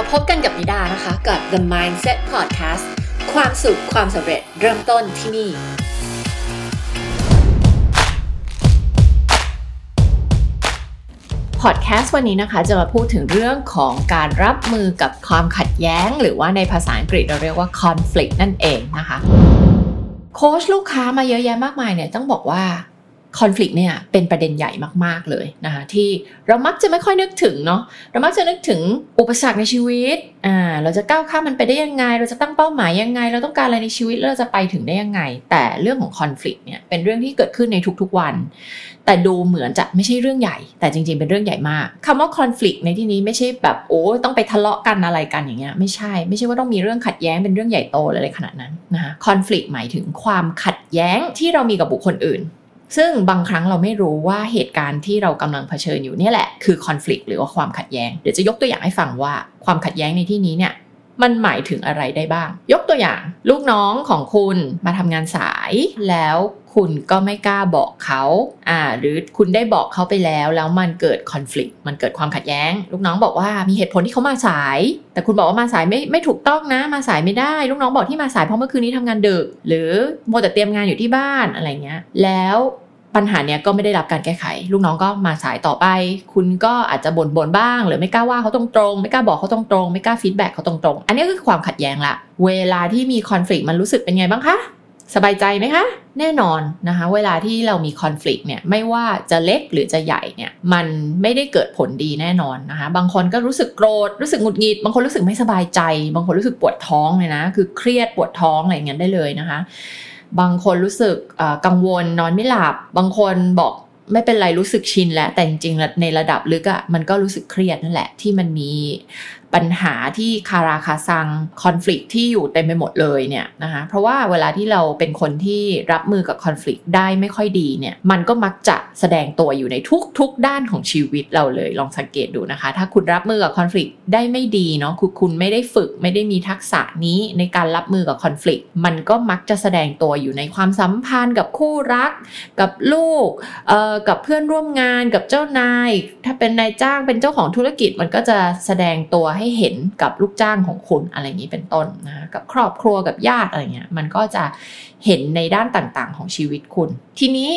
มาพบกันกับนิดานะคะกับ The Mindset Podcast ความสุขความสำเร็จเริ่มต้นที่นี่ พอดแคสต์วันนี้นะคะจะมาพูดถึงเรื่องของการรับมือกับความขัดแย้ง หรือว่าในภาษาอังกฤษเราเรียกว่า conflict นั่นเองนะคะ โค้ชลูกค้ามาเยอะแยะมากมายเนี่ยต้องบอกว่า คอน FLICT เนี่ยเป็นประเด็นใหญ่มากๆเลยนะคะที่เรามักจะไม่ค่อยนึกถึงเนาะเรามักจะนึกถึงอุปสรรคในชีวิตอ่าเราจะก้าวข้ามมันไปได้ยังไง เราจะตั้งเป้าหมายยังไง เราต้องการอะไรในชีวิตเราจะไปถึงได้ยังไง แต่เรื่องของคอน FLICT เนี่ยเป็นเรื่องที่เกิดขึ้นในทุกๆวัน แต่ดูเหมือนจะไม่ใช่เรื่องใหญ่ แต่จริงๆเป็นเรื่องใหญ่มากคำว่าคอน FLICT ในที่นี้ไม่ใช่แบบโอ้ต้องไปทะเลาะกันอะไรกันอย่างเงี้ยไม่ใช่ไม่ใช่ว่าต้องมีเรื่องขัดแย้งเป็นเรื่องใหญ่โตอะไรขนาดนั้นนะคะคอน FLICT หมายถึงความขัดแย้งที่เรามีกับบุคคลอื่น ซึ่งบางครั้งเราไม่รู้ว่าเหตุการณ์ที่เรากำลังเผชิญอยู่เนี่ยแหละคือคอน FLICT หรือว่าความขัดแย้ง เดี๋ยวจะยกตัวอย่างให้ฟังว่าความขัดแย้งในที่นี้เนี่ยมันหมายถึงอะไรได้บ้าง ยกตัวอย่าง ลูกน้องของคุณมาทำงานสายแล้ว คุณก็ไม่กล้าบอกเขาอ่าหรือคุณได้บอกเขาไปแล้ว แล้วมันเกิดคอน FLICT มันเกิดความขัดแย้ง ลูกน้องบอกว่ามีเหตุผลที่เขามาสาย แต่คุณบอกว่ามาสายไม่ไม่ถูกต้องนะ มาสายไม่ได้ ลูกน้องบอกที่มาสายเพราะเมื่อคืนนี้ทำงานดึก หรือมัวแต่เตรียมงานอยู่ที่บ้านอะไรเงี้ย แล้วปัญหาเนี้ยก็ไม่ได้รับการแก้ไข ลูกน้องก็มาสายต่อไป คุณก็อาจจะบ่นบ่นบ้าง หรือไม่กล้าว่าเขาตรงๆ ไม่กล้าบอกเขาตรงๆ ไม่กล้า feedback เขาตรงๆ อันนี้ก็คือความขัดแย้งละ เวลาที่มี conflict มันรู้สึกเป็นไงบ้างคะ สบายใจไหมคะ แน่นอนนะคะ เวลาที่เรามีคอน FLICT เนี่ยไม่ว่าจะเล็กหรือจะใหญ่เนี่ยมันไม่ได้เกิดผลดีแน่นอนนะคะ บางคนก็รู้สึกโกรธรู้สึกหงุดหงิดบางคนรู้สึกไม่สบายใจ บางคนรู้สึกปวดท้องเลยนะ คือเครียดปวดท้องอะไรอย่างเงี้ยได้เลยนะคะ บางคนรู้สึกกังวลนอนไม่หลับ บางคนบอกไม่เป็นไรรู้สึกชินแล้วแต่จริงๆในระดับลึกอะ่ะมันก็รู้สึกเครียดนั่นแหละที่มันมี ปัญหาที่คาราคาซังคอน FLICT ที่อยู่เต็มไปหมดเลยเนี่ยนะคะเพราะว่าเวลาที่เราเป็นคนที่รับมือกับคอน FLICT ได้ไม่ค่อยดีเนี่ยมันก็มักจะแสดงตัวอยู่ในทุกๆ ด้านของชีวิตเราเลยลองสังเกตดูนะคะ ถ้าคุณรับมือกับคอน FLICT ได้ไม่ดีเนาะคือคุณไม่ได้ฝึกไม่ได้มีทักษะนี้ในการรับมือกับคอน FLICT มันก็มักจะแสดงตัวอยู่ในความสัมพันธ์กับคู่รัก กับลูกเอ่อกับเพื่อนร่วมงานกับเจ้านาย ถ้าเป็นนายจ้างเป็นเจ้าของธุรกิจมันก็จะแสดงตัวใให้เห็นกับลูกจ้างของคุณอะไรอย่างนี้เป็นต้นนะกับครอบครัวกับญาติอะไรเงี้ยมันก็จะเห็นในด้านต่างๆ ของชีวิตคุณ ทีนี้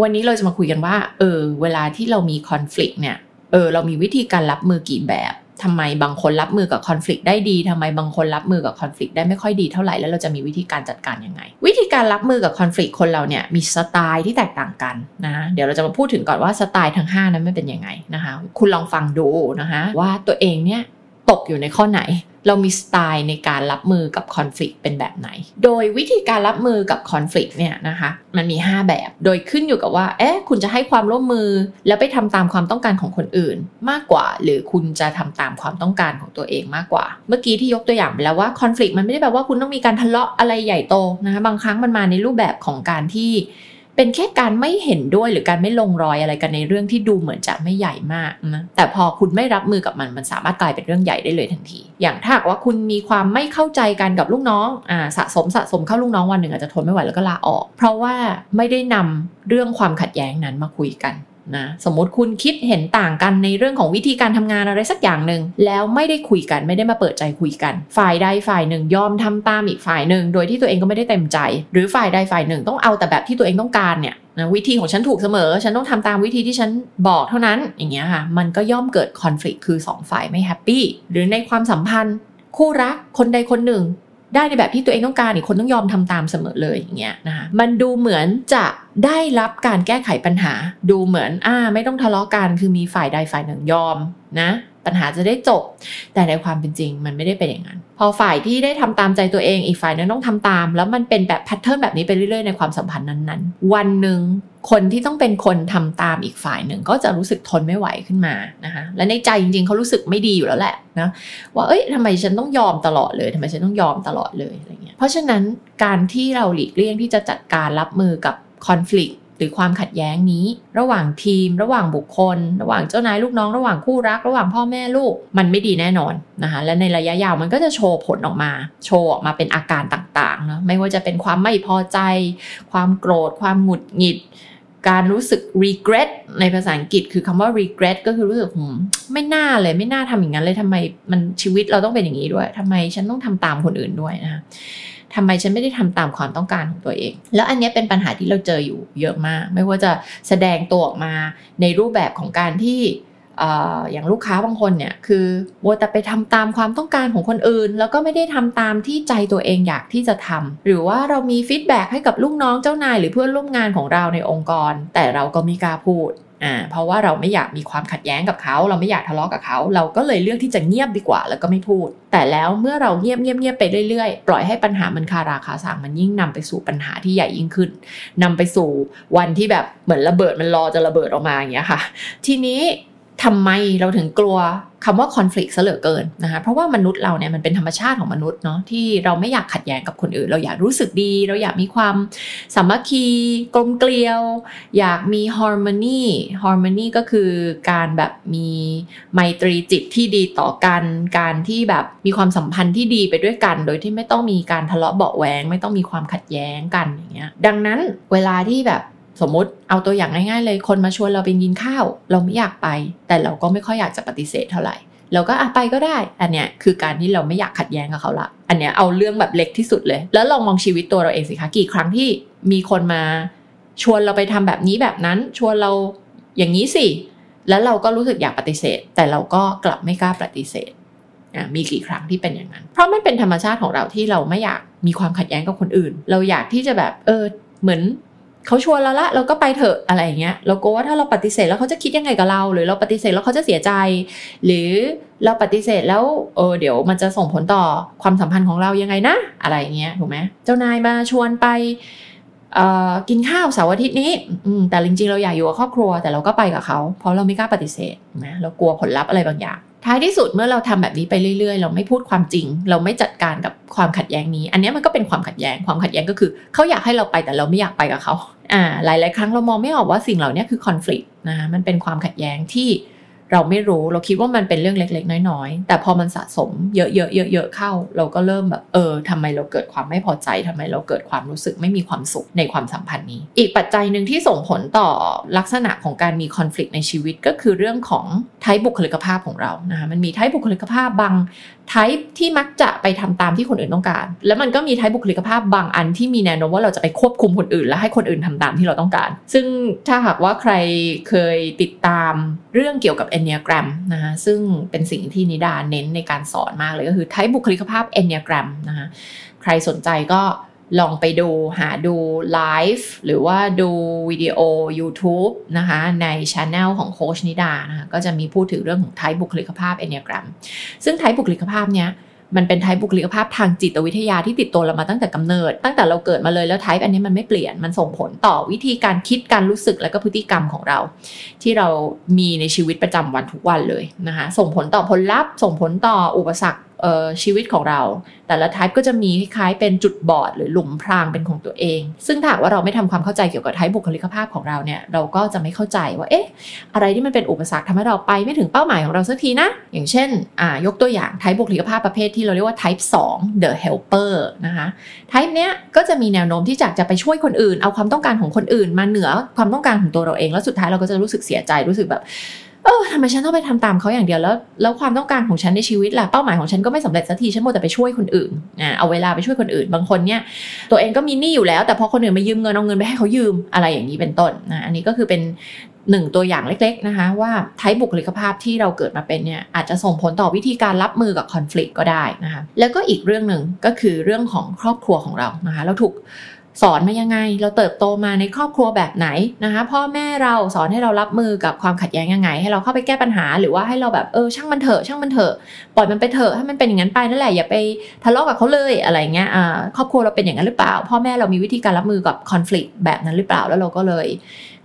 วันนี้เราจะมาคุยกันว่า เออ เวลาที่เรามีคอน FLICT เนี่ย เออ เรามีวิธีการรับมือกี่แบบทำไมบางคนรับมือกับคอน FLICT ได้ดีทำไมบางคนรับมือกับคอน FLICT ได้ไม่ค่อยดีเท่าไหร่ แล้วเราจะมีวิธีการจัดการยังไง วิธีการรับมือกับคอน FLICT คนเราเนี่ยมีสไตล์ที่แตกต่างกันนะ เดี๋ยวเราจะมาพูดถึงก่อนว่าสไตล์ทั้ง5นั้นไม่เป็นยังไงนะคะ คุณลองฟังดูนะคะว่าตัวเองเนี่ย ตกอยู่ในข้อไหน เรามีสไตล์ในการรับมือกับคอน FLICT เป็นแบบไหน โดยวิธีการรับมือกับคอน FLICT เนี่ยนะคะ มันมี 5 แบบ โดยขึ้นอยู่กับว่า เอ๊ะ คุณจะให้ความร่วมมือ แล้วไปทำตามความต้องการของคนอื่น มากกว่า หรือคุณจะทำตามความต้องการของตัวเองมากกว่า เมื่อกี้ที่ยกตัวอย่างไปแล้วว่าคอน FLICT มันไม่ได้แปลว่าคุณต้องมีการทะเลาะอะไรใหญ่โตนะคะ บางครั้งมันมาในรูปแบบของการที่ เป็นแค่การไม่เห็นด้วยหรือการไม่ลงรอยอะไรกันในเรื่องที่ดูเหมือนจะไม่ใหญ่มากนะแต่พอคุณไม่รับมือกับมันมันสามารถกลายเป็นเรื่องใหญ่ได้เลยทันที อย่างถ้าหากว่าคุณมีความไม่เข้าใจกันกับลูกน้องอ่าสะสมสะสมเข้าลูกน้องวันหนึ่งอาจจะทนไม่ไหวแล้วก็ลาออก เพราะว่าไม่ได้นำเรื่องความขัดแย้งนั้นมาคุยกัน นะสมมติคุณคิดเห็นต่างกันในเรื่องของวิธีการทำงานอะไรสักอย่างหนึ่งแล้วไม่ได้คุยกันไม่ได้มาเปิดใจคุยกัน ฝ่ายใดฝ่ายหนึ่งยอมทำตามอีกฝ่ายหนึ่งโดยที่ตัวเองก็ไม่ได้เต็มใจ หรือฝ่ายใดฝ่ายหนึ่งต้องเอาแต่แบบที่ตัวเองต้องการเนี่ยนะวิธีของฉันถูกเสมอ ฉันต้องทำตามวิธีที่ฉันบอกเท่านั้นอย่างเงี้ยค่ะมันก็ย่อมเกิดคอน FLICT คือสองฝ่ายไม่ happy หรือในความสัมพันธ์ คู่รักคนใดคนหนึ่ง ได้ในแบบที่ตัวเองต้องการอีกคนต้องยอมทำตามเสมอเลยอย่างเงี้ยนะคะมันดูเหมือนจะได้รับการแก้ไขปัญหา ดูเหมือนอ่าไม่ต้องทะเลาะกันคือมีฝ่ายใดฝ่ายหนึ่งยอมนะ ปัญหาจะได้จบ แต่ในความเป็นจริงมันไม่ได้เป็นอย่างนั้น พอฝ่ายที่ได้ทำตามใจตัวเองอีกฝ่ายนึงต้องทำตาม แล้วมันเป็นแบบ pattern แบบนี้ไปเรื่อยๆในความสัมพันธ์นั้นๆ วันหนึ่งคนที่ต้องเป็นคนทำตามอีกฝ่ายหนึ่งก็จะรู้สึกทนไม่ไหวขึ้นมานะคะและในใจจริงๆเขารู้สึกไม่ดีอยู่แล้วแหละนะว่าเอ้ยทำไมฉันต้องยอมตลอดเลยทำไมฉันต้องยอมตลอดเลยอะไรเงี้ยเพราะฉะนั้นการที่เราหลีกเลี่ยงที่จะจัดการรับมือกับคอน FLICT รือความขัดแย้งนี้ ระหว่างทีม ระหว่างบุคคล ระหว่างเจ้านายลูกน้อง ระหว่างคู่รัก ระหว่างพ่อแม่ลูก มันไม่ดีแน่นอนนะคะ และในระยะยาวมันก็จะโชว์ผลออกมา โชว์ออกมาเป็นอาการต่างๆเนาะ ไม่ว่าจะเป็นความไม่พอใจ ความโกรธ ความหงุดหงิด การรู้สึก regret ในภาษาอังกฤษคือคำว่า regret ก็คือรู้สึกไม่น่าเลย ไม่น่าทำอย่างนั้นเลยทำไมมันชีวิตเราต้องเป็นอย่างนี้ด้วยทำไมฉันต้องทำตามคนอื่นด้วยนะคะ ทำไมฉันไม่ได้ทำตามความต้องการของตัวเอง แล้วอันนี้เป็นปัญหาที่เราเจออยู่เยอะมาก ไม่ว่าจะแสดงตัวออกมาในรูปแบบของการที่อย่างลูกค้าบางคนเนี่ยคือมัวแต่ไปทำตามความต้องการของคนอื่น แล้วก็ไม่ได้ทำตามที่ใจตัวเองอยากที่จะทำหรือว่าเรามี feedback ให้กับลูกน้องเจ้านาย หรือเพื่อนร่วมงานของเราในองค์กร แต่เราก็ไม่กล้าพูด อ่าเพราะว่าเราไม่อยากมีความขัดแย้งกับเขา เราไม่อยากทะเลาะกับเขา เราก็เลยเลือกที่จะเงียบดีกว่า แล้วก็ไม่พูด แต่แล้วเมื่อเราเงียบเงียบเงียบไปเรื่อยๆ ปล่อยให้ปัญหามันคาราคาซังมันยิ่งนำไปสู่ปัญหาที่ใหญ่ยิ่งขึ้นนำไปสู่วันที่แบบเหมือนระเบิดมันรอจะระเบิดออกมาอย่างเงี้ยค่ะ ทีนี้ ทำไมเราถึงกลัวคำว่าคอน FLICT ซะเหลือเกินนะคะเพราะว่ามนุษย์เราเนี่ยมันเป็นธรรมชาติของมนุษย์เนาะที่เราไม่อยากขัดแย้งกับคนอื่น เราอยากรู้สึกดี เราอยากมีความสามัคคีกลมเกลียว อยากมีฮอร์โมนีฮอร์โมนีก็คือการแบบมีไมตรีจิตที่ดีต่อกัน การที่แบบมีความสัมพันธ์ที่ดีไปด้วยกัน โดยที่ไม่ต้องมีการทะเลาะเบาแหวง ไม่ต้องมีความขัดแย้งกันอย่างเงี้ยดังนั้นเวลาที่แบบ สมมติเอาตัวอย่างง่ายๆเลยคนมาชวนเราไปกินข้าว เราไม่อยากไป แต่เราก็ไม่ค่อยอยากจะปฏิเสธเท่าไหร่เราก็อะไปก็ได้ อันเนี้ยคือการที่เราไม่อยากขัดแย้งกับเขาละ อันเนี้ยเอาเรื่องแบบเล็กที่สุดเลย แล้วลองมองชีวิตตัวเราเองสิคะกี่ครั้งที่มีคนมา ชวนเราไปทำแบบนี้แบบนั้น ชวนเราอย่างนี้สิ แล้วเราก็รู้สึกอยากปฏิเสธ แต่เราก็กลับไม่กล้าปฏิเสธมีกี่ครั้งที่เป็นอย่างนั้น เพราะมันเป็นธรรมชาติของเราที่เราไม่อยากมีความขัดแย้งกับคนอื่น เราอยากที่จะแบบเออเหมือน เขาชวนเราละเราก็ไปเถอะอะไรอย่างเงี้ยเรากลัวว่าถ้าเราปฏิเสธแล้วเขาจะคิดยังไงกับเรา หรือเราปฏิเสธแล้วเขาจะเสียใจ หรือเราปฏิเสธแล้วเออเดี๋ยวมันจะส่งผลต่อความสัมพันธ์ของเรายังไงนะ อะไรเงี้ยถูกไหมเจ้านายมาชวนไปกินข้าวเสาร์อาทิตย์นี้แต่จริงๆ เราอยากอยู่กับครอบครัว แต่เราก็ไปกับเขา เพราะเราไม่กล้าปฏิเสธนะเรากลัวผลลัพธ์อะไรบางอย่าง ท้ายที่สุดเมื่อเราทำแบบนี้ไปเรื่อยๆ เราไม่พูดความจริง เราไม่จัดการกับความขัดแย้งนี้ อันนี้มันก็เป็นความขัดแย้ง ความขัดแย้งก็คือเขาอยากให้เราไปแต่เราไม่อยากไปกับเขาอ่าหลาย ๆ ครั้งเรามองไม่ออกว่าสิ่งเหล่านี้คือคอน FLICT นะคะมันเป็นความขัดแย้งที่ เราไม่รู้เราคิดว่ามันเป็นเรื่องเล็ก ๆ น้อย ๆ แต่พอมันสะสมเยอะๆเยอะๆเข้า เราก็เริ่มแบบเออทำไมเราเกิดความไม่พอใจทำไมเราเกิดความรู้สึกไม่มีความสุขในความสัมพันธ์นี้ อีกปัจจัยหนึ่งที่ส่งผลต่อลักษณะของการมีคอน FLICT ในชีวิตก็คือเรื่องของไทป์บุคลิกภาพของเรานะคะมันมีไทป์บุคลิกภาพบางไทป์ที่มักจะไปทำตามที่คนอื่นต้องการ แล้วมันก็มีไทป์บุคลิกภาพบางอันที่มีแนวโน้มว่าเราจะไปควบคุมคนอื่น และให้คนอื่นทำตามที่เราต้องการ ซึ่งถ้าหากว่าใครเคยติดตามเรื่องเกี่ยวกับ Enneagram นะคะซึ่งเป็นสิ่งที่นิดาเน้นในการสอนมากเลยก็คือ type บุคลิกภาพ Enneagram นะคะใครสนใจก็ ลองไปดูหาดูไลฟ์หรือว่าดูวิดีโอ YouTube นะคะในช anel ของโคชนิดานะคะก็จะมีพูดถึงเรื่องของไทป์บุคลิกภาพ Enneagram ซึ่งไทป์บุคลิกภาพเนี้ยมันเป็นไทป์บุคลิกภาพทางจิตวิทยาที่ติดตัวเรามาตั้งแต่กำเนิด ตั้งแต่เราเกิดมาเลยแล้ว type อันนี้มันไม่เปลี่ยนมันส่งผลต่อวิธีการคิดการรู้สึกและก็พฤติกรรมของเรา ที่เรามีในชีวิตประจำวันทุกวันเลยนะคะส่งผลต่อผลลัพธ์ ส่งผลต่ออุปสรรค ชีวิตของเรา แต่ละ type ก็จะมีคล้ายๆเป็นจุดบอดหรือหลุมพรางเป็นของตัวเอง ซึ่งถ้าว่าเราไม่ทำความเข้าใจเกี่ยวกับ type บุคลิกภาพของเราเนี่ยเราก็จะไม่เข้าใจว่าเอ๊ะอะไรที่มันเป็นอุปสรรคทำให้เราไปไม่ถึงเป้าหมายของเราสักทีนะ อย่างเช่นอ่ายกตัวอย่าง type บุคลิกภาพประเภทที่เราเรียกว่า type 2 the helper นะคะ type เนี้ยก็จะมีแนวโน้มที่จะจะไปช่วยคนอื่น เอาความต้องการของคนอื่น มาเหนือความต้องการของตัวเราเองแล้วสุดท้ายเราก็จะรู้สึกเสียใจรู้สึกแบบ เออทำไมฉันต้องไปทำตามเขาอย่างเดียวแล้วแล้วความต้องการของฉันในชีวิตล่ะเป้าหมายของฉันก็ไม่สำเร็จสักทีฉันโมแต่ไปช่วยคนอื่นอ่าเอาเวลาไปช่วยคนอื่น บางคนเนี่ยตัวเองก็มีหนี้อยู่แล้ว แต่พอคนอื่นมายืมเงินเอาเงินไปให้เขายืมอะไรอย่างนี้เป็นต้นนะอันนี้ก็คือเป็นหนึ่งตัวอย่างเล็กๆนะคะว่าไทป์บุคลิกภาพที่เราเกิดมาเป็นเนี่ยอาจจะส่งผลต่อวิธีการรับมือกับคอน FLICT ก็ได้นะคะแล้วก็อีกเรื่องหนึ่งก็คือเรื่องของครอบครัวของเรานะคะเราถูก สอนมายังไง เราเติบโตมาในครอบครัวแบบไหนนะคะ พ่อแม่เราสอนให้เรารับมือกับความขัดแย้งยังไง ให้เราเข้าไปแก้ปัญหา หรือว่าให้เราแบบเออช่างมันเถอะช่างมันเถอะปล่อยมันไปเถอะให้มันเป็นอย่างนั้นไปนั่นแหละอย่าไปทะเลาะกับเขาเลยอะไรเงี้ยอ่าครอบครัวเราเป็นอย่างนั้นหรือเปล่า พ่อแม่เรามีวิธีการรับมือกับคอน FLICT แบบนั้นหรือเปล่าแล้วเราก็เลย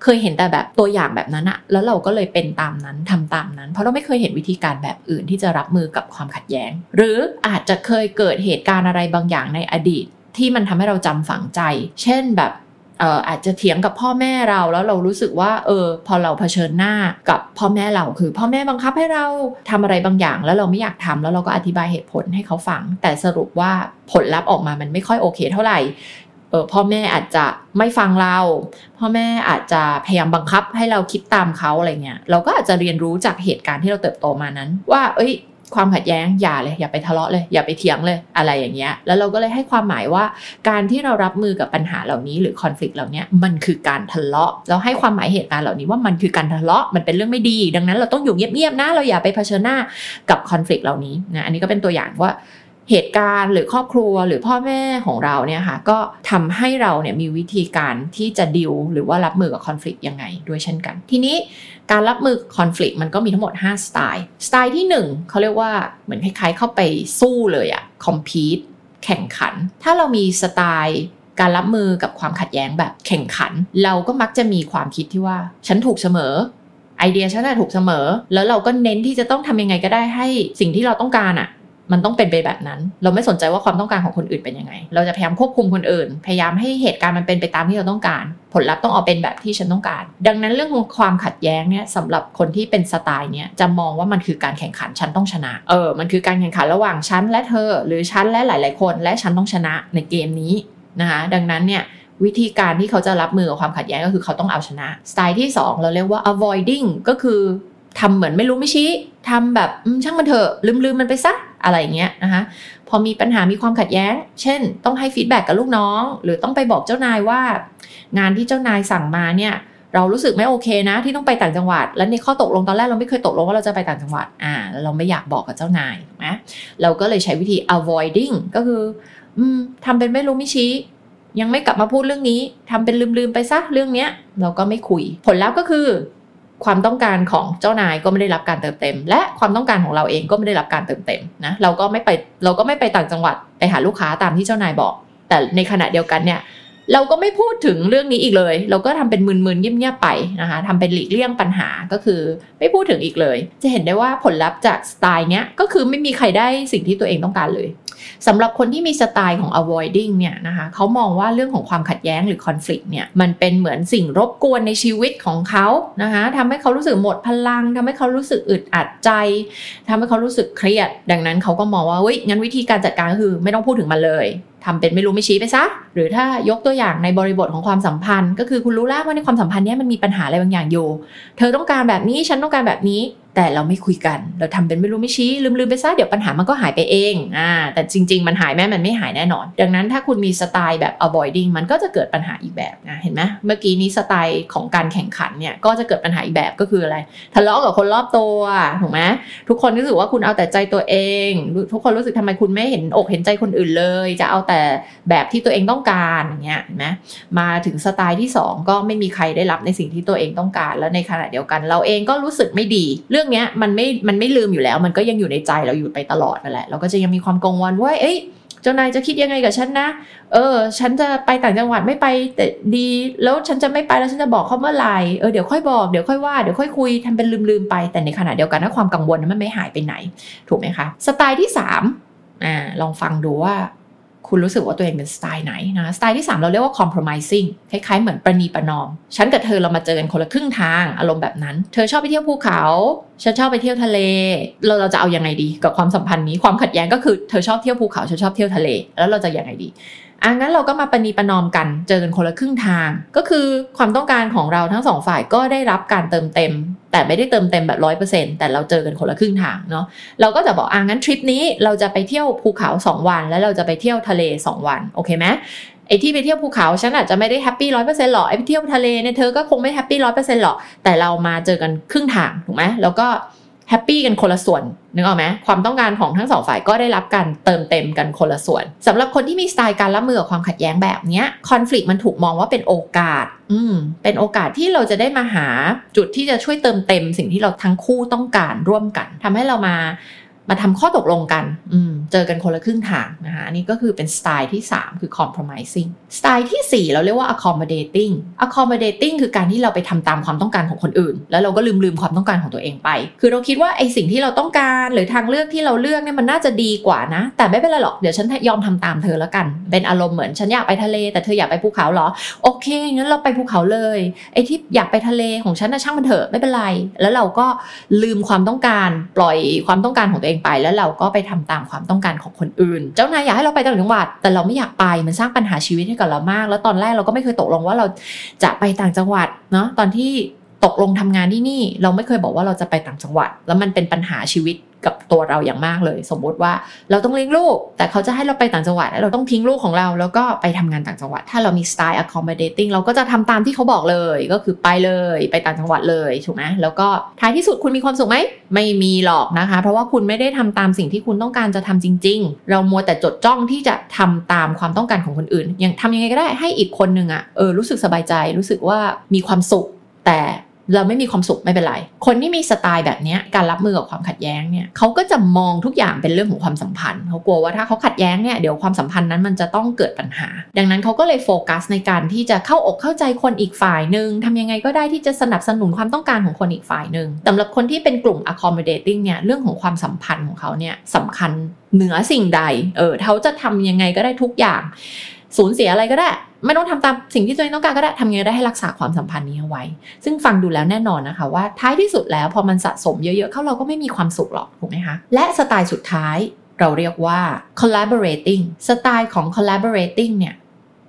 เคยเห็นแต่แบบตัวอย่างแบบนั้นอะแล้วเราก็เลยเป็นตามนั้นทำตามนั้น เพราะเราไม่เคยเห็นวิธีการแบบอื่นที่จะรับมือกับความขัดแย้ง หรืออาจจะเคยเกิดเหตุการณ์อะไรบางอย่างในอดีต ที่มันทำให้เราจำฝังใจ เช่นแบบอาจจะเถียงกับพ่อแม่เราแล้วเรารู้สึกว่าเออพอเราเผชิญหน้ากับพ่อแม่เราคือ พ่อแม่บังคับให้เราทำอะไรบางอย่าง แล้วเราไม่อยากทำแล้วเราก็อธิบายเหตุผลให้เขาฟัง แต่สรุปว่าผลลัพธ์ออกมามันไม่ค่อยโอเคเท่าไหร่เออพ่อแม่อาจจะไม่ฟังเรา พ่อแม่อาจจะพยายามบังคับให้เราคิดตามเขาอะไรเงี้ยเราก็อาจจะเรียนรู้จากเหตุการณ์ที่เราเติบโตมานั้น ว่า เอ้ย ความขัดแย้งอย่าเลยอย่าไปทะเลาะเลย อย่าไปเถียงเลยอะไรอย่างเงี้ยแล้วเราก็เลยให้ความหมายว่า การที่เรารับมือกับปัญหาเหล่านี้หรือคอน FLICT เหล่านี้มันคือการทะเลาะ เราให้ความหมายเหตุการณ์เหล่านี้ว่ามันคือการทะเลาะมันเป็นเรื่องไม่ดี ดังนั้นเราต้องอยู่เงียบๆนะเราอย่าไปเผชิญหน้ากับคอน FLICT เหล่านี้นะอันนี้ก็เป็นตัวอย่างว่า เหตุการณ์หรือครอบครัวหรือพ่อแม่ของเราเนี่ยค่ะก็ทำให้เราเนี่ยมีวิธีการที่จะดิวหรือว่ารับมือกับคอน FLICT ยังไงด้วยเช่นกัน ทีนี้การรับมือคอน FLICT มันก็มีทั้งหมด 5 สไตล์ สไตล์ที่ 1เขาเรียกว่าเหมือนคล้ายๆ เข้าไปสู้เลยอะคอมพีตแข่งขัน ถ้าเรามีสไตล์การรับมือกับความขัดแย้งแบบแข่งขัน เราก็มักจะมีความคิดที่ว่าฉันถูกเสมอไอเดียฉันน่ะถูกเสมอ แล้วเราก็เน้นที่จะต้องทำยังไงก็ได้ให้สิ่งที่เราต้องการอะ มันต้องเป็นไปแบบนั้น เราไม่สนใจว่าความต้องการของคนอื่นเป็นยังไง เราจะพยายามควบคุมคนอื่น พยายามให้เหตุการณ์มันเป็นไปตามที่เราต้องการ ผลลัพธ์ต้องออกเป็นแบบที่ฉันต้องการ ดังนั้นเรื่องของความขัดแย้งเนี่ยสำหรับคนที่เป็นสไตล์เนี่ยจะมองว่ามันคือการแข่งขันฉันต้องชนะ เออ มันคือการแข่งขันระหว่างฉันและเธอ หรือฉันและหลาย ๆ คน และฉันต้องชนะในเกมนี้นะคะดังนั้นเนี่ยวิธีการที่เขาจะรับมือกับความขัดแย้งก็คือเขาต้องเอาชนะ สไตล์ที่ 2 เราเรียกว่า avoiding ก็คือทำเหมือนไม่รู้ไม่ชี้ทำแบบช่างมันเถอะลืมลืมมันไปซะ อะไรเงี้ยนะคะพอมีปัญหามีความขัดแย้ง เช่น ต้องให้ฟีดแบ็กกับลูกน้อง หรือต้องไปบอกเจ้านายว่า งานที่เจ้านายสั่งมาเนี่ยเรารู้สึกไม่โอเคนะ ที่ต้องไปต่างจังหวัด แล้วในข้อตกลงตอนแรกเราไม่เคยตกลงว่าเราจะไปต่างจังหวัดอ่าเราไม่อยากบอกกับเจ้านายนะเราก็เลยใช้วิธี avoiding ก็คืออืมทำเป็นไม่รู้ไม่ชี้ ยังไม่กลับมาพูดเรื่องนี้ทำเป็นลืมๆไปซะเรื่องเนี้ย เราก็ไม่คุย ผลลัพธ์ก็คือ ความต้องการของเจ้านายก็ไม่ได้รับการเติมเต็ม และความต้องการของเราเองก็ไม่ได้รับการเติมเต็มนะเราก็ไม่ไปเราก็ไม่ไปต่างจังหวัดไปหาลูกค้าตามที่เจ้านายบอก แต่ในขณะเดียวกันเนี่ย เราก็ไม่พูดถึงเรื่องนี้อีกเลย เราก็ทำเป็นมึนๆเงียบๆไปนะคะทำเป็นหลีกเลี่ยงปัญหาก็คือไม่พูดถึงอีกเลย จะเห็นได้ว่าผลลัพธ์จากสไตล์เนี้ยก็คือไม่มีใครได้สิ่งที่ตัวเองต้องการเลยสำหรับคนที่มีสไตล์ของ avoiding เนี่ยนะคะเขามองว่าเรื่องของความขัดแย้งหรือ conflict เนี่ยมันเป็นเหมือนสิ่งรบกวนในชีวิตของเขานะคะทำให้เขารู้สึกหมดพลังทำให้เขารู้สึกอึดอัดใจทำให้เขารู้สึกเครียด ดังนั้นเขาก็มองว่าเฮ้ยงั้นวิธีการจัดการก็คือไม่ต้องพูดถึงมันเลย ทำเป็นไม่รู้ไม่ชี้ไปซะ หรือถ้ายกตัวอย่างในบริบทของความสัมพันธ์ ก็คือคุณรู้แล้วว่าในความสัมพันธ์นี้มันมีปัญหาอะไรบางอย่างอยู่ เธอต้องการแบบนี้ฉันต้องการแบบนี้ แต่เราไม่คุยกัน เราทำเป็นไม่รู้ไม่ชี้ลืมๆไปซะเดี๋ยวปัญหามันก็หายไปเองอ่าแต่จริง ๆ มันหายแม่มันไม่หายแน่นอน ดังนั้นถ้าคุณมีสไตล์แบบ avoiding มันก็จะเกิดปัญหาอีกแบบนะเห็นไหมเมื่อกี้นี้สไตล์ของการแข่งขันเนี่ยก็จะเกิดปัญหาอีกแบบก็คืออะไรทะเลาะกับคนรอบตัวถูกไหมทุกคนรู้สึกว่าคุณเอาแต่ใจตัวเอง ทุกคนรู้สึกทำไมคุณไม่เห็นอกเห็นใจคนอื่นเลย จะเอาแต่แบบที่ตัวเองต้องการอย่างเงี้ยเห็นไหมมาถึงสไตล์ที่ 2 ก็ไม่มีใครได้รับในสิ่งที่ตัวเองต้องการ แล้วในขณะเดียวกัน เราเองก็รู้สึกไม่ดี เรื่องเนี้ยมันไม่มันไม่ลืมอยู่แล้ว มันก็ยังอยู่ในใจเราอยู่ไปตลอดนั่นแหละเราก็จะยังมีความกังวลว่าเอ้ยเจ้านายจะคิดยังไงกับฉันนะ เออ ฉันจะไปต่างจังหวัดไม่ไปแต่ดี แล้วฉันจะไม่ไปแล้วฉันจะบอกเขาเมื่อไหร่ เออเดี๋ยวค่อยบอก เดี๋ยวค่อยว่า เดี๋ยวค่อยคุยทำเป็นลืมๆไป แต่ในขณะเดียวกันถ้าความกังวลนั้นมันไม่หายไปไหน ถูกไหมคะ สไตล์ที่3อ่า ลองฟังดูว่า คุณรู้สึกว่าตัวเองเป็นสไตล์ไหนนะสไตล์ที่ 3 เราเรียกว่า compromising คล้ายๆเหมือนประนีประนอม ฉันกับเธอเรามาเจอกันคนละครึ่งทางอารมณ์แบบนั้น เธอชอบไปเที่ยวภูเขา ฉันชอบไปเที่ยวทะเล เราเราจะเอาอยัางไงดี กับความสัมพันธ์นี้ความขัดแย้งก็คือเธอชอบเที่ยวภูเขาฉันชอบเที่ยวทะเล แล้วเราจะยังไงดี อะงั้นเราก็มาประนีประนอมกัน เจอกันคนละครึ่งทาง ก็คือความต้องการของเราทั้งสองฝ่ายก็ได้รับการเติมเต็ม แต่ไม่ได้เติมเต็มแบบร้อยเปอร์เซ็นต์แต่เราเจอกันคนละครึ่งทางเนาะ เราก็จะบอกอ่างั้นทริปนี้เราจะไปเที่ยวภูเขา 2 วัน แล้วเราจะไปเที่ยวทะเล 2 วัน โอเคไหมไอ้ที่ไปเที่ยวภูเขาฉันอาจจะไม่ได้ happy ร้อยเปอร์เซ็นต์หรอกไอ้ไปเที่ยวทะเลเนี่ยเธอก็คงไม่ happy ร้อยเปอร์เซ็นต์หรอกแต่เรามาเจอกันครึ่งทางถูกไหมแล้วก็ happy กันคนละส่วนนึกออกไหมความต้องการของทั้งสองฝ่ายก็ได้รับการเติมเต็มกันคนละส่วนสำหรับคนที่มีสไตล์การรับมือกับความขัดแย้งแบบนี้คอน FLICT มันถูกมองว่าเป็นโอกาส อืมเป็นโอกาสที่เราจะได้มาหาจุดที่จะช่วยเติมเต็ม สิ่งที่เราทั้งคู่ต้องการร่วมกันทำให้เรามา มาทำข้อตกลงกันอืเจอกันคนละครึ่งทางนะคะ อันนี้ก็คือเป็นสไตล์ที่ 3 คือ compromising สไตล์ที่ 4 เราเรียกว่า accommodating accommodating คือการที่เราไปทำตามความต้องการของคนอื่น แล้วเราก็ลืมลืมความต้องการของตัวเองไป คือเราคิดว่าไอสิ่งที่เราต้องการหรือทางเลือกที่เราเลือกเนี่ยมันน่าจะดีกว่านะ แต่ไม่เป็นไรหรอก เดี๋ยวฉันยอมทำตามเธอแล้วกัน เป็นอารมณ์เหมือนฉันอยากไปทะเล แต่เธออยากไปภูเขาเหรอ โอเคงั้นเราไปภูเขาเลย ไอที่อยากไปทะเลของฉันนะช่างมันเถอะไม่เป็นไร แล้วเราก็ลืมความต้องการปล่อยความต้องการของตัวเององไปแล้วเราก็ไปทำตามความต้องการของคนอื่น เจ้านายอยากให้เราไปต่างจังหวัด แต่เราไม่อยากไปมันสร้างปัญหาชีวิตให้กับเรามาก แล้วตอนแรกเราก็ไม่เคยตกลงว่าเราจะไปต่างจังหวัดเนาะตอนที่ตกลงทำงานที่นี่ เราไม่เคยบอกว่าเราจะไปต่างจังหวัด แล้วมันเป็นปัญหาชีวิต กับตัวเราอย่างมากเลย สมมติว่าเราต้องเลี้ยงลูก แต่เขาจะให้เราไปต่างจังหวัดเราต้องทิ้งลูกของเราแล้วก็ไปทำงานต่างจังหวัด ถ้าเรามีสไตล์ accommodating เราก็จะทำตามที่เขาบอกเลยก็คือไปเลยไปต่างจังหวัดเลยถูกไหมแล้วก็ท้ายที่สุดคุณมีความสุขไหมไม่มีหรอกนะคะ เพราะว่าคุณไม่ได้ทำตามสิ่งที่คุณต้องการจะทำจริง ๆ เรามัวแต่จดจ้องที่จะทำตามความต้องการของคนอื่นยังทำยังไงก็ได้ให้อีกคนหนึ่งอะเออรู้สึกสบายใจรู้สึกว่ามีความสุขแต่ เราไม่มีความสุขไม่เป็นไร คนที่มีสไตล์แบบนี้การรับมือกับความขัดแย้งเนี่ยเขาก็จะมองทุกอย่างเป็นเรื่องของความสัมพันธ์เขากลัวว่าถ้าเขาขัดแย้งเนี่ยเดี๋ยวความสัมพันธ์นั้นมันจะต้องเกิดปัญหา ดังนั้นเขาก็เลยโฟกัสในการที่จะเข้าอกเข้าใจคนอีกฝ่ายหนึ่งทำยังไงก็ได้ที่จะสนับสนุนความต้องการของคนอีกฝ่ายหนึ่งสำหรับคนที่เป็นกลุ่ม accommodating เนี่ยเรื่องของความสัมพันธ์ของเขาเนี่ยสำคัญเหนือสิ่งใด เออเขาจะทำยังไงก็ได้ทุกอย่าง สูญเสียอะไรก็ได้ ไม่ต้องทำตามสิ่งที่ตัวเองต้องการก็ได้ทำยังไงได้ให้รักษาความสัมพันธ์นี้เอาไว้ ซึ่งฟังดูแล้วแน่นอนนะคะว่าท้ายที่สุดแล้วพอมันสะสมเยอะๆเข้าเราก็ไม่มีความสุขหรอกถูกไหมคะและสไตล์สุดท้ายเราเรียกว่า collaborating สไตล์ของ collaborating เนี่ย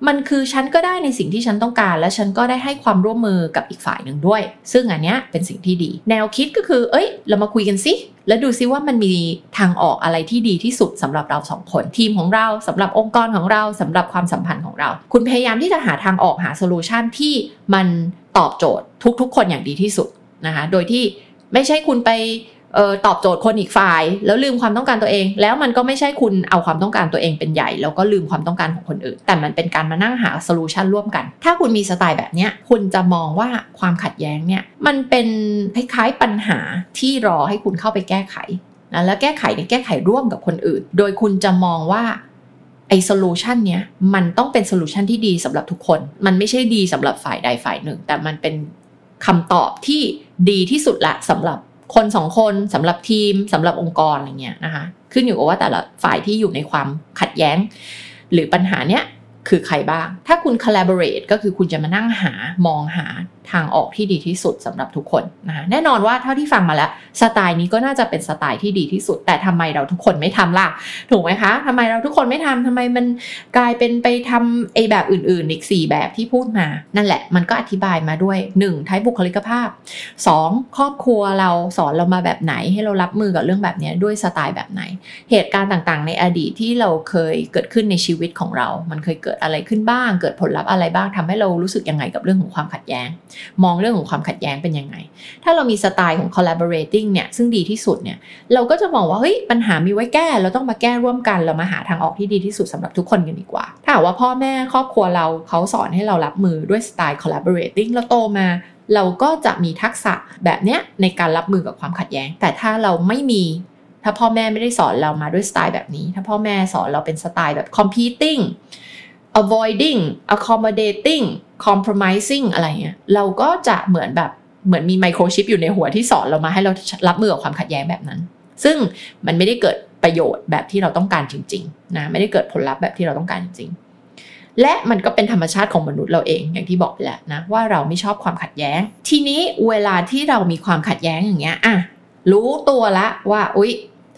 มันคือฉันก็ได้ในสิ่งที่ฉันต้องการ และฉันก็ได้ให้ความร่วมมือกับอีกฝ่ายหนึ่งด้วย ซึ่งอันเนี้ยเป็นสิ่งที่ดี แนวคิดก็คือ เอ้ย เรามาคุยกันสิแล้วดูซิว่ามันมีทางออกอะไรที่ดีที่สุดสำหรับเราสองคนทีมของเราสำหรับองค์กรของเราสำหรับความสัมพันธ์ของเรา คุณพยายามที่จะหาทางออกหา solution ที่มันตอบโจทย์ทุกๆ คนอย่างดีที่สุดนะคะโดยที่ไม่ใช่คุณไป เออตอบโจทย์คนอีกฝ่าย แล้วลืมความต้องการตัวเอง แล้วมันก็ไม่ใช่คุณเอาความต้องการตัวเองเป็นใหญ่ แล้วก็ลืมความต้องการของคนอื่น แต่มันเป็นการมานั่งหา solution ร่วมกัน ถ้าคุณมีสไตล์แบบนี้คุณจะมองว่าความขัดแย้งเนี่ยมันเป็นคล้ายๆปัญหาที่รอให้คุณเข้าไปแก้ไขนะแล้วแก้ไขเนี่ยแก้ไขร่วมกับคนอื่น โดยคุณจะมองว่าไอ้ solution เนี้ยมันต้องเป็น solution ที่ดีสำหรับทุกคน มันไม่ใช่ดีสำหรับฝ่ายใดฝ่ายหนึ่ง แต่มันเป็นคำตอบที่ดีที่สุดละสำหรับ คนสองคนสำหรับทีมสำหรับองค์กรอะไรเงี้ยนะคะ ขึ้นอยู่กับว่าแต่ละฝ่ายที่อยู่ในความขัดแย้ง หรือปัญหาเนี้ยคือใครบ้าง ถ้าคุณ collaborate ก็คือคุณจะมานั่งหามองหา ทางออกที่ดีที่สุดสำหรับทุกคนนะคะแน่นอนว่าเท่าที่ฟังมาแล้วสไตล์นี้ก็น่าจะเป็นสไตล์ที่ดีที่สุด แต่ทำไมเราทุกคนไม่ทำล่ะ ถูกไหมคะทำไมเราทุกคนไม่ทำทำไมมันกลายเป็นไปทำไอแบบอื่นๆอีก4แบบที่พูดมา นั่นแหละมันก็อธิบายมาด้วย 1. ท้ายบุคลิกภาพ 2. ครอบครัวเราสอนเรามาแบบไหนให้เรารับมือกับเรื่องแบบนี้ด้วยสไตล์แบบไหน เหตุการณ์ต่างๆ ในอดีตที่เราเคยเกิดขึ้นในชีวิตของเรา มันเคยเกิดอะไรขึ้นบ้าง เกิดผลลัพธ์อะไรบ้างทำให้เรารู้สึกยังไงกับเรื่องของความขัดแย้งมองเรื่องของความขัดแย้งเป็นยังไง ถ้าเรามีสไตล์ของ collaborating เนี่ยซึ่งดีที่สุดเนี่ยเราก็จะมองว่าเฮ้ยปัญหามีไว้แก้ เราต้องมาแก้ร่วมกันเรามาหาทางออกที่ดีที่สุดสำหรับทุกคนกันดีกว่า ถ้าว่าพ่อแม่ครอบครัวเราเขาสอนให้เรารับมือด้วยสไตล์ collaborating เราโตมาเราก็จะมีทักษะแบบเนี้ยในการรับมือกับความขัดแย้ง แต่ถ้าเราไม่มี ถ้าพ่อแม่ไม่ได้สอนเรามาด้วยสไตล์แบบนี้ ถ้าพ่อแม่สอนเราเป็นสไตล์แบบ competing avoiding accommodating compromising อะไรเงี้ยเราก็จะเหมือนแบบเหมือนมีไมโครชิปอยู่ในหัวที่สอนเรามาให้เรารับมือกับความขัดแย้งแบบนั้น ซึ่งมันไม่ได้เกิดประโยชน์แบบที่เราต้องการจริงๆนะไม่ได้เกิดผลลัพธ์แบบที่เราต้องการจริงๆ และมันก็เป็นธรรมชาติของมนุษย์เราเองอย่างที่บอกไปแล้วนะว่าเราไม่ชอบความขัดแย้ง ทีนี้เวลาที่เรามีความขัดแย้งอย่างเงี้ยอะรู้ตัวละว่าอุ๊ย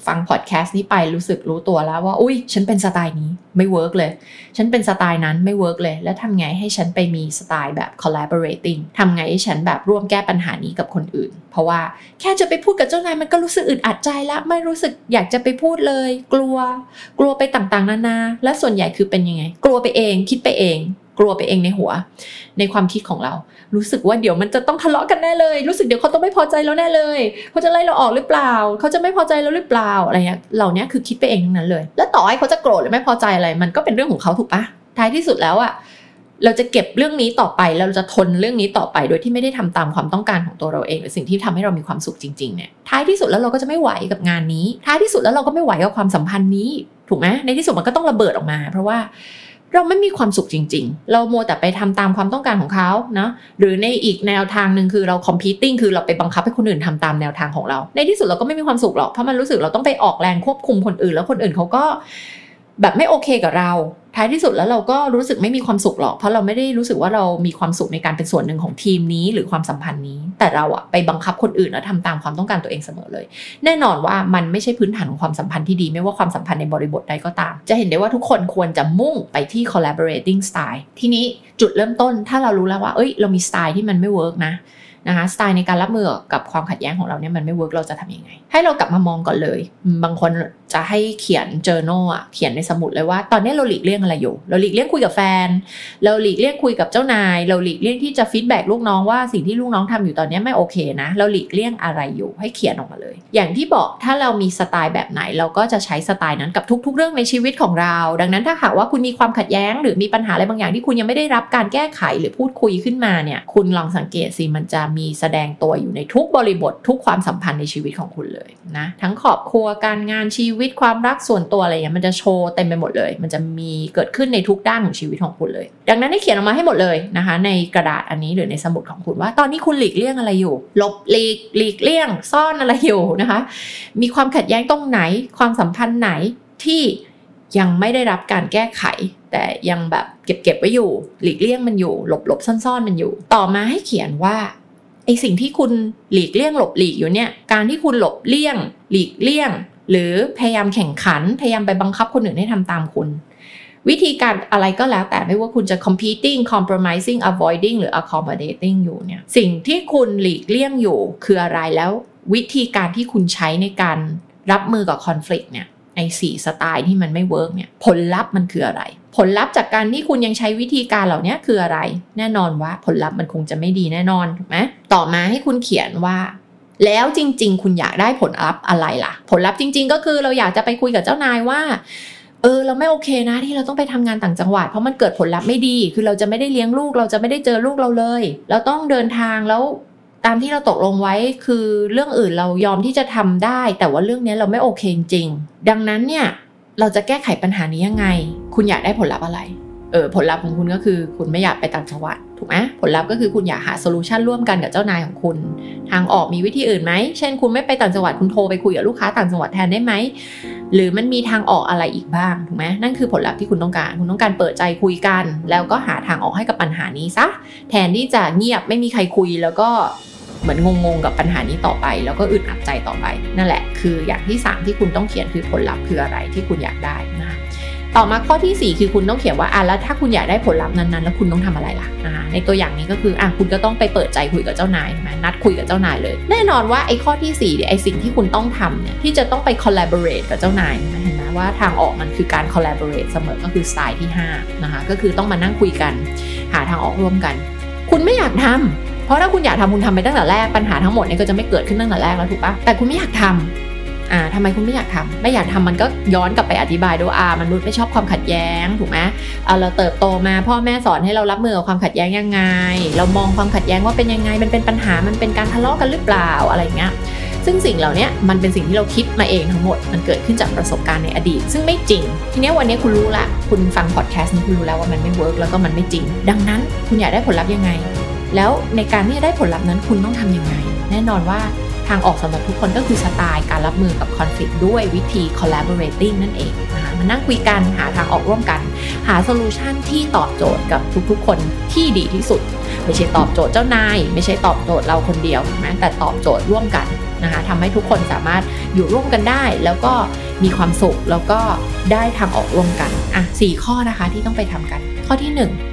ฟังพอดแคสต์นี้ไปรู้สึกรู้ตัวแล้วว่า อุ้ยฉันเป็นสไตล์นี้ไม่ work เลย ฉันเป็นสไตล์นั้นไม่ work เลย แล้วทำไงให้ฉันไปมีสไตล์แบบ collaborating ทำไงให้ฉันแบบร่วมแก้ปัญหานี้กับคนอื่น เพราะว่าแค่จะไปพูดกับเจ้านายมันก็รู้สึกอึดอัดใจแล้วไม่รู้สึกอยากจะไปพูดเลย กลัว กลัวไปต่างๆ นานา และส่วนใหญ่คือเป็นยังไง กลัวไปเองคิดไปเอง กลัวไปเองในหัว ในความคิดของเรา รู้สึกว่าเดี๋ยวมันจะต้องทะเลาะกันแน่เลย รู้สึกเดี๋ยวเขาต้องไม่พอใจเราแน่เลยเขาจะไล่เราออกหรือเปล่า เขาจะไม่พอใจเราหรือเปล่าอะไรเงี้ยเหล่านี้คือคิดไปเองทั้งนั้นเลย แล้วต่อให้เขาจะโกรธหรือไม่พอใจอะไร มันก็เป็นเรื่องของเขาถูกปะท้ายที่สุดแล้วอะเราจะเก็บเรื่องนี้ต่อไปแล้วเราจะทนเรื่องนี้ต่อไปโดยที่ไม่ได้ทำตามความต้องการของตัวเราเอง หรือสิ่งที่ทำให้เรามีความสุขจริงๆเนี่ยท้ายที่สุดแล้วเราก็จะไม่ไหวกับงานนี้ ท้ายที่สุดแล้วเราก็ไม่ไหวกับความสัมพันธ์นี้ ถูกไหมในที่สุดมันก็ต้องระเบิดออกมา เพราะว่า เราไม่มีความสุขจริง ๆ เราโมแต่ไปทำตามความต้องการของเขาเนาะหรือในอีกแนวทางหนึ่งคือเราคอมพิวติ้งคือเราไปบังคับให้คนอื่นทำตามแนวทางของเรา ในที่สุดเราก็ไม่มีความสุขหรอกเพราะมันรู้สึกเราต้องไปออกแรงควบคุมคนอื่น แล้วคนอื่นเขาก็ แบบไม่โอเคกับเรา ท้ายที่สุดแล้วเราก็รู้สึกไม่มีความสุขหรอก เพราะเราไม่ได้รู้สึกว่าเรามีความสุขในการเป็นส่วนหนึ่งของทีมนี้หรือความสัมพันธ์นี้ แต่เราอะไปบังคับคนอื่นแล้วทำตามความต้องการตัวเองเสมอเลย แน่นอนว่ามันไม่ใช่พื้นฐานของความสัมพันธ์ที่ดี ไม่ว่าความสัมพันธ์ในบริบทใดก็ตาม จะเห็นได้ว่าทุกคนควรจะมุ่งไปที่ collaborating style ทีนี้จุดเริ่มต้นถ้าเรารู้แล้วว่า เอ้ย เรามีสไตล์ที่มันไม่ work นะ นะคะสไตล์ในการรับมือกับความขัดแย้งของเราเนี่ยมันไม่ work เราจะทำยังไง ให้เรากลับมามองก่อนเลย บางคนจะให้เขียน journal อะเขียนในสมุดเลยว่า ตอนนี้เราหลีกเลี่ยงอะไรอยู่ เราหลีกเลี่ยงคุยกับแฟน เราหลีกเลี่ยงคุยกับเจ้านาย เราหลีกเลี่ยงที่จะ feedback ลูกน้องว่าสิ่งที่ลูกน้องทำอยู่ตอนนี้ไม่โอเคนะ เราหลีกเลี่ยงอะไรอยู่ให้เขียนออกมาเลย อย่างที่บอกถ้าเรามีสไตล์แบบไหน เราก็จะใช้สไตล์นั้นกับทุก ๆ เรื่องในชีวิตของเรา ดังนั้นถ้าหากว่าคุณมีความขัดแย้ง หรือมีปัญหาอะไรบางอย่างที่คุณยังไม่ได้รับการแก้ไขหรือพูดคุยขึ้นมาเนี่ยคุณลองสังเกตสิมันจะมีแสดงตัวอยู่ในทุกบริบททุกความสัมพันธ์ในชีวิตของคุณเลยนะทั้งครอบครัวการงานชีวิตความรักส่วนตัวอะไรเงี้ยมันจะโชว์เต็มไปหมดเลย มันจะมีเกิดขึ้นในทุกด้านของชีวิตของคุณเลย ดังนั้นให้เขียนออกมาให้หมดเลยนะคะ ในกระดาษอันนี้หรือในสมุดของคุณว่า ตอนนี้คุณหลีกเลี่ยงอะไรอยู่หลบหลีกหลีกเลี่ยง ซ่อนอะไรอยู่นะคะ มีความขัดแย้งตรงไหนความสัมพันธ์ไหนที่ยังไม่ได้รับการแก้ไข แต่ยังแบบเก็บเก็บไว้อยู่ หลีกเลี่ยงมันอยู่ หลบหลบซ่อนๆมันอยู่ ต่อมาให้เขียนว่า ไอ้สิ่งที่คุณหลีกเลี่ยงหลบหลีกอยู่เนี่ย การที่คุณหลบเลี่ยง หลีกเลี่ยง หรือพยายามแข่งขัน พยายามไปบังคับคนอื่นให้ทำตามคุณ วิธีการอะไรก็แล้วแต่ไม่ว่าคุณจะ competing compromising avoiding หรือ accommodating อยู่เนี่ย สิ่งที่คุณหลีกเลี่ยงอยู่คืออะไรแล้ว วิธีการที่คุณใช้ในการรับมือกับ conflict เนี่ย ไอ้สี่สไตล์ที่มันไม่ work เนี่ยผลลัพธ์มันคืออะไร ผลลัพธ์จากการที่คุณยังใช้วิธีการเหล่านี้คืออะไร แน่นอนว่าผลลัพธ์มันคงจะไม่ดีแน่นอนถูกไหมต่อมาให้คุณเขียนว่า แล้วจริง ๆ คุณอยากได้ผลลัพธ์อะไรล่ะ ผลลัพธ์จริง ๆ ก็คือเราอยากจะไปคุยกับเจ้านายว่าเออเราไม่โอเคนะที่เราต้องไปทำงานต่างจังหวัดเพราะมันเกิดผลลัพธ์ไม่ดี คือเราจะไม่ได้เลี้ยงลูก เราจะไม่ได้เจอลูกเราเลย เราต้องเดินทางแล้ว ตามที่เราตกลงไว้คือเรื่องอื่นเรายอมที่จะทำได้ แต่ว่าเรื่องนี้เราไม่โอเคจริง ดังนั้นเนี่ยเราจะแก้ไขปัญหานี้ยังไง คุณอยากได้ผลลัพธ์อะไร เออผลลัพธ์ของคุณก็คือ คุณไม่อยากไปต่างจังหวัดถูกไหมผลลัพธ์ก็คือคุณอยากหา solution ร่วมกันกับเจ้านายของคุณ ทางออกมีวิธีอื่นไหม เช่น คุณไม่ไปต่างจังหวัดคุณโทรไปคุยกับลูกค้าต่างจังหวัดแทนได้ไหม หรือมันมีทางออกอะไรอีกบ้างถูกไหมนั่นคือผลลัพธ์ที่คุณต้องการ คุณต้องการเปิดใจคุยกัน แล้วก็หาทางออกให้กับปัญหานี้ซะ แทนที่จะเงียบไม่มีใครคุยแล้วก็ เหมือนงงๆกับปัญหานี้ต่อไป แล้วก็อึดอัดใจต่อไป นั่นแหละ คืออย่างที่ 3 ที่คุณต้องเขียนคือผลลัพธ์คืออะไรที่คุณอยากได้นะคะต่อมาข้อที่ 4 คือคุณต้องเขียนว่าอะแล้วถ้าคุณอยากได้ผลลัพธ์นั้นๆ แล้วคุณต้องทำอะไรล่ะนะคะในตัวอย่างนี้ก็คืออะคุณก็ต้องไปเปิดใจคุยกับเจ้านายใช่ไหมนัดคุยกับเจ้านายเลย แน่นอนว่าไอ้ข้อที่4เนี่ยไอ้สิ่งที่คุณต้องทำเนี่ยที่จะต้องไป collaborate กับเจ้านายเห็นไหมว่าทางออกมันคือการ collaborate เสมอก็คือสไตล์ที่5นะคะก็คือต้องมานั่งคุยกัน หาทางออกร่วมกัน คุณไม่อยากทำเพ ราะถ้าคุณอยากทำคุณทำไปตั้งแต่แรกปัญหาทั้งหมดเนี่ยก็จะไม่เกิดขึ้นตั้งแต่แรกแล้วถูกปะแต่คุณไม่อยากทำอ่าทำไมคุณไม่อยากทำไม่อยากทำมันก็ย้อนกลับไปอธิบายด้วยอ่ามนุษย์ไม่ชอบความขัดแย้งถูกไหมอ่าเราเติบโตมา พ่อแม่สอนให้เรารับมือกับความขัดแย้งยังไง เรามองความขัดแย้งว่าเป็นยังไง มันเป็นปัญหามันเป็นการทะเลาะกันหรือเปล่าอะไรเงี้ยซึ่งสิ่งเหล่านี้มันเป็นสิ่งที่เราคิดมาเองทั้งหมด มันเกิดขึ้นจากประสบการณ์ในอดีต ซึ่งไม่จริง ทีนี้วันนี้คุณรู้ละ คุณฟังพอดแคสต์นี้คุณรู้แล้วว่ามันไม่ work แล้วก็มันไม่จริง ดังนั้นคุณอยากได้ผลลัพธ์ยังไง แล้วในการที่จะได้ผลลัพธ์นั้นคุณต้องทำยังไง แน่นอนว่าทางออกสำหรับทุกคนก็คือสไตล์การรับมือกับคอนฟ lict ด้วยวิธี collaborating นั่นเองนะคะมานั่งคุยกันหาทางออกร่วมกัน หา solution ที่ตอบโจทย์กับทุกๆ คนที่ดีที่สุด ไม่ใช่ตอบโจทย์เจ้านาย ไม่ใช่ตอบโจทย์เราคนเดียวแม้แต่ตอบโจทย์ร่วมกันนะคะทำให้ทุกคนสามารถอยู่ร่วมกันได้ แล้วก็มีความสุขแล้วก็ได้ทางออกร่วมกันอะสี่ข้อนะคะที่ต้องไปทำกัน ข้อที่ 1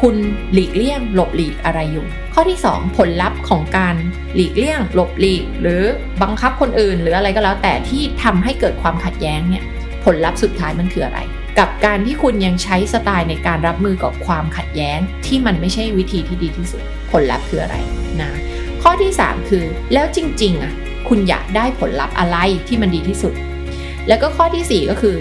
คุณหลีกเลี่ยงหลบหลีกอะไรอยู่ ข้อที่ 2 ผลลัพธ์ของการหลีกเลี่ยงหลบหลีก หรือบังคับคนอื่น หรืออะไรก็แล้วแต่ที่ทำให้เกิดความขัดแย้งเนี่ยผลลัพธ์สุดท้ายมันคืออะไร กับการที่คุณยังใช้สไตล์ในการรับมือกับความขัดแย้ง ที่มันไม่ใช่วิธีที่ดีที่สุด ผลลัพธ์คืออะไรนะข้อที่ 3 คือ แล้วจริงๆอะคุณอยากได้ผลลัพธ์อะไรที่มันดีที่สุด แล้วก็ข้อที่ 4 ก็คือ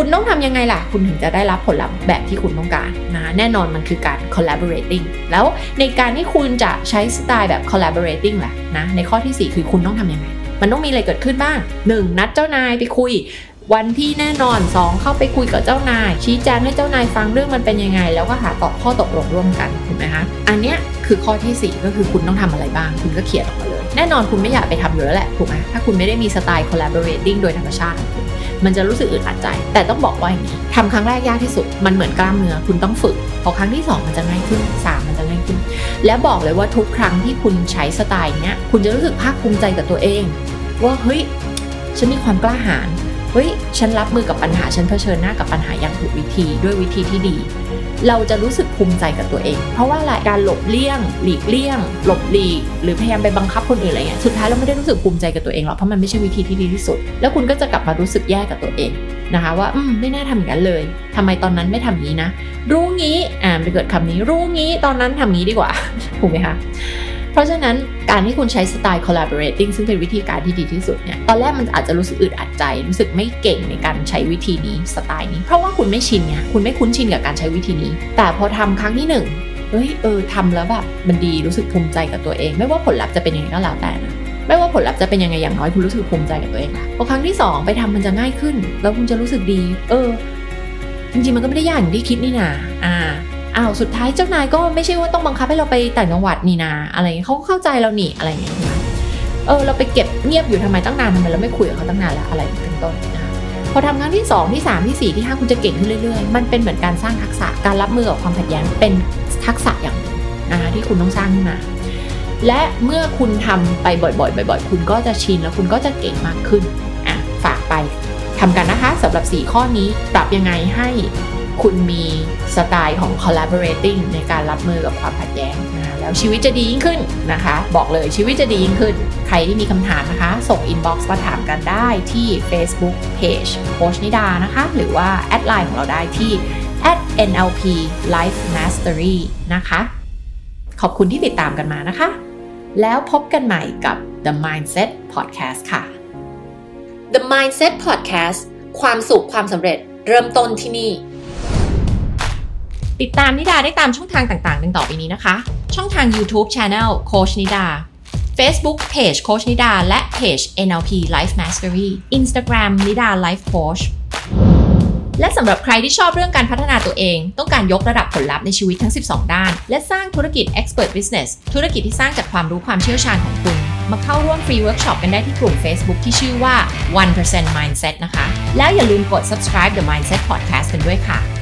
คุณต้องทำยังไงล่ะ คุณถึงจะได้รับผลลัพธ์แบบที่คุณต้องการนะแน่นอนมันคือการ collaborating แล้วในการที่คุณจะใช้สไตล์แบบ collaborating แหละนะในข้อที่ 4 คือคุณต้องทำยังไง มันต้องมีอะไรเกิดขึ้นบ้าง 1. นัดเจ้านายไปคุยวันที่แน่นอน 2. เข้าไปคุยกับเจ้านาย ชี้แจงให้เจ้านายฟังเรื่องมันเป็นยังไง แล้วก็หาตอบข้อตกลงร่วมกันถูกไหมคะอันเนี้ยคือข้อที่ 4 ก็คือคุณต้องทำอะไรบ้าง คุณก็เขียนออกมาเลย แน่นอนคุณไม่อยากไปทำอยู่แล้วแหละถูกไหมถ้าคุณไม่ได้มีสไตล์ collaborating โดยธรรมชาติของคุณ มันจะรู้สึกอึดอัดใจ แต่ต้องบอกว่าอย่างนี้ทำครั้งแรกยากที่สุด มันเหมือนกล้ามเนื้อคุณต้องฝึก พอครั้งที่ 2 มันจะง่ายขึ้น 3 มันจะง่ายขึ้น และบอกเลยว่าทุกครั้งที่คุณใช้สไตล์เนี้ยคุณจะรู้สึกภาคภูมิใจกับตัวเอง ว่าเฮ้ยฉันมีความกล้าหาญเฮ้ยฉันรับมือกับปัญหาฉันเผชิญหน้ากับปัญหาอย่างถูกวิธีด้วยวิธีที่ดี เราจะรู้สึกภูมิใจกับตัวเอง เพราะว่าหลายการหลบเลี่ยง หลีกเลี่ยง หลบหลีก หรือพยายามไปบังคับคนอื่นอะไรเงี้ย สุดท้ายเราไม่ได้รู้สึกภูมิใจกับตัวเองหรอก เพราะมันไม่ใช่วิธีที่ดีที่สุด แล้วคุณก็จะกลับมารู้สึกแย่กับตัวเองนะคะว่าอืมไม่น่าทำอย่างนั้นเลยทำไมตอนนั้นไม่ทำนี้นะ รู้งี้ อ่าไปเกิดคำนี้ รู้งี้ ตอนนั้นทำงี้ดีกว่า ถูกไหมคะ เพราะฉะนั้นการที่คุณใช้สไตล์ collaborating ซึ่งเป็นวิธีการที่ดีที่สุดเนี่ย ตอนแรกมันอาจจะรู้สึกอึดอัดใจ รู้สึกไม่เก่งในการใช้วิธีนี้สไตล์นี้ เพราะว่าคุณไม่ชินเนี่ยคุณไม่คุ้นชินกับการใช้วิธีนี้ แต่พอทำครั้งที่หนึ่งเฮ้ย เออทำแล้วแบบมันดี รู้สึกภูมิใจกับตัวเอง ไม่ว่าผลลัพธ์จะเป็นยังไงก็แล้วแต่นะไม่ว่าผลลัพธ์จะเป็นยังไงอย่างน้อยคุณรู้สึกภูมิใจกับตัวเองละพอครั้งที่สองไปทำมันจะง่ายขึ้น แล้วคุณจะรู้สึกดี เออ จริงๆมันก็ไม่ได้ยากอย่างที่คิดนี่นาอ่า อ้าวสุดท้ายเจ้านายก็ไม่ใช่ว่าต้องบังคับให้เราไปต่างจังหวัดนี่นาอะไรเงี้ยเขาก็เข้าใจเราหนีอะไรเงี้ยใช่ไหมเออเราไปเก็บเงียบอยู่ทำไมตั้งนานทำไมเราไม่คุยกับเขาตั้งนานแล้วอะไรเป็นต้นนะคะพอทำครั้งที่ 2 ที่ 3 ที่ 4 ที่ 5 คุณจะเก่งขึ้นเรื่อยๆ มันเป็นเหมือนการสร้างทักษะการรับมือกับความขัดแย้งเป็นทักษะอย่างหนึ่งนะคะที่คุณต้องสร้างขึ้นมา และเมื่อคุณทำไปบ่อยๆบ่อย ๆ คุณก็จะชินแล้วคุณก็จะเก่งมากขึ้นอะฝากไปทำกันนะคะสำหรับ 4 ข้อนี้ปรับยังไงให้ คุณมีสไตล์ของ collaborating ในการรับมือกับความขัดแย้งนะแล้วชีวิตจะดียิ่งขึ้นนะคะ บอกเลยชีวิตจะดียิ่งขึ้น ใครที่มีคำถามนะคะ ส่ง inbox มาถามกันได้ที่ Facebook Page โคชนิดานะคะ หรือว่าแอดไลน์ของเราได้ที่ @nlp life mastery นะคะ ขอบคุณที่ติดตามกันมานะคะ แล้วพบกันใหม่กับ The Mindset Podcast ค่ะ The Mindset Podcast ความสุขความสำเร็จเริ่มต้นที่นี่ ติดตามนิดาได้ตามช่องทางต่างๆ ดังต่อไปนี้นะคะ ช่องทาง YouTube Channel โคชนิดา Facebook Page โคชนิดา และ Page NLP Life Mastery Instagram นิดา Life Coach และสำหรับใครที่ชอบเรื่องการพัฒนาตัวเอง ต้องการยกระดับผลลัพธ์ในชีวิตทั้ง 12 ด้าน และสร้างธุรกิจ Expert Business ธุรกิจที่สร้างจากความรู้ความเชี่ยวชาญของคุณ มาเข้าร่วมฟรีเวิร์กช็อปกันได้ที่กลุ่ม Facebook ที่ชื่อว่า 1% Mindset นะคะ แล้วอย่าลืมกด subscribe the Mindset Podcast กันด้วยค่ะ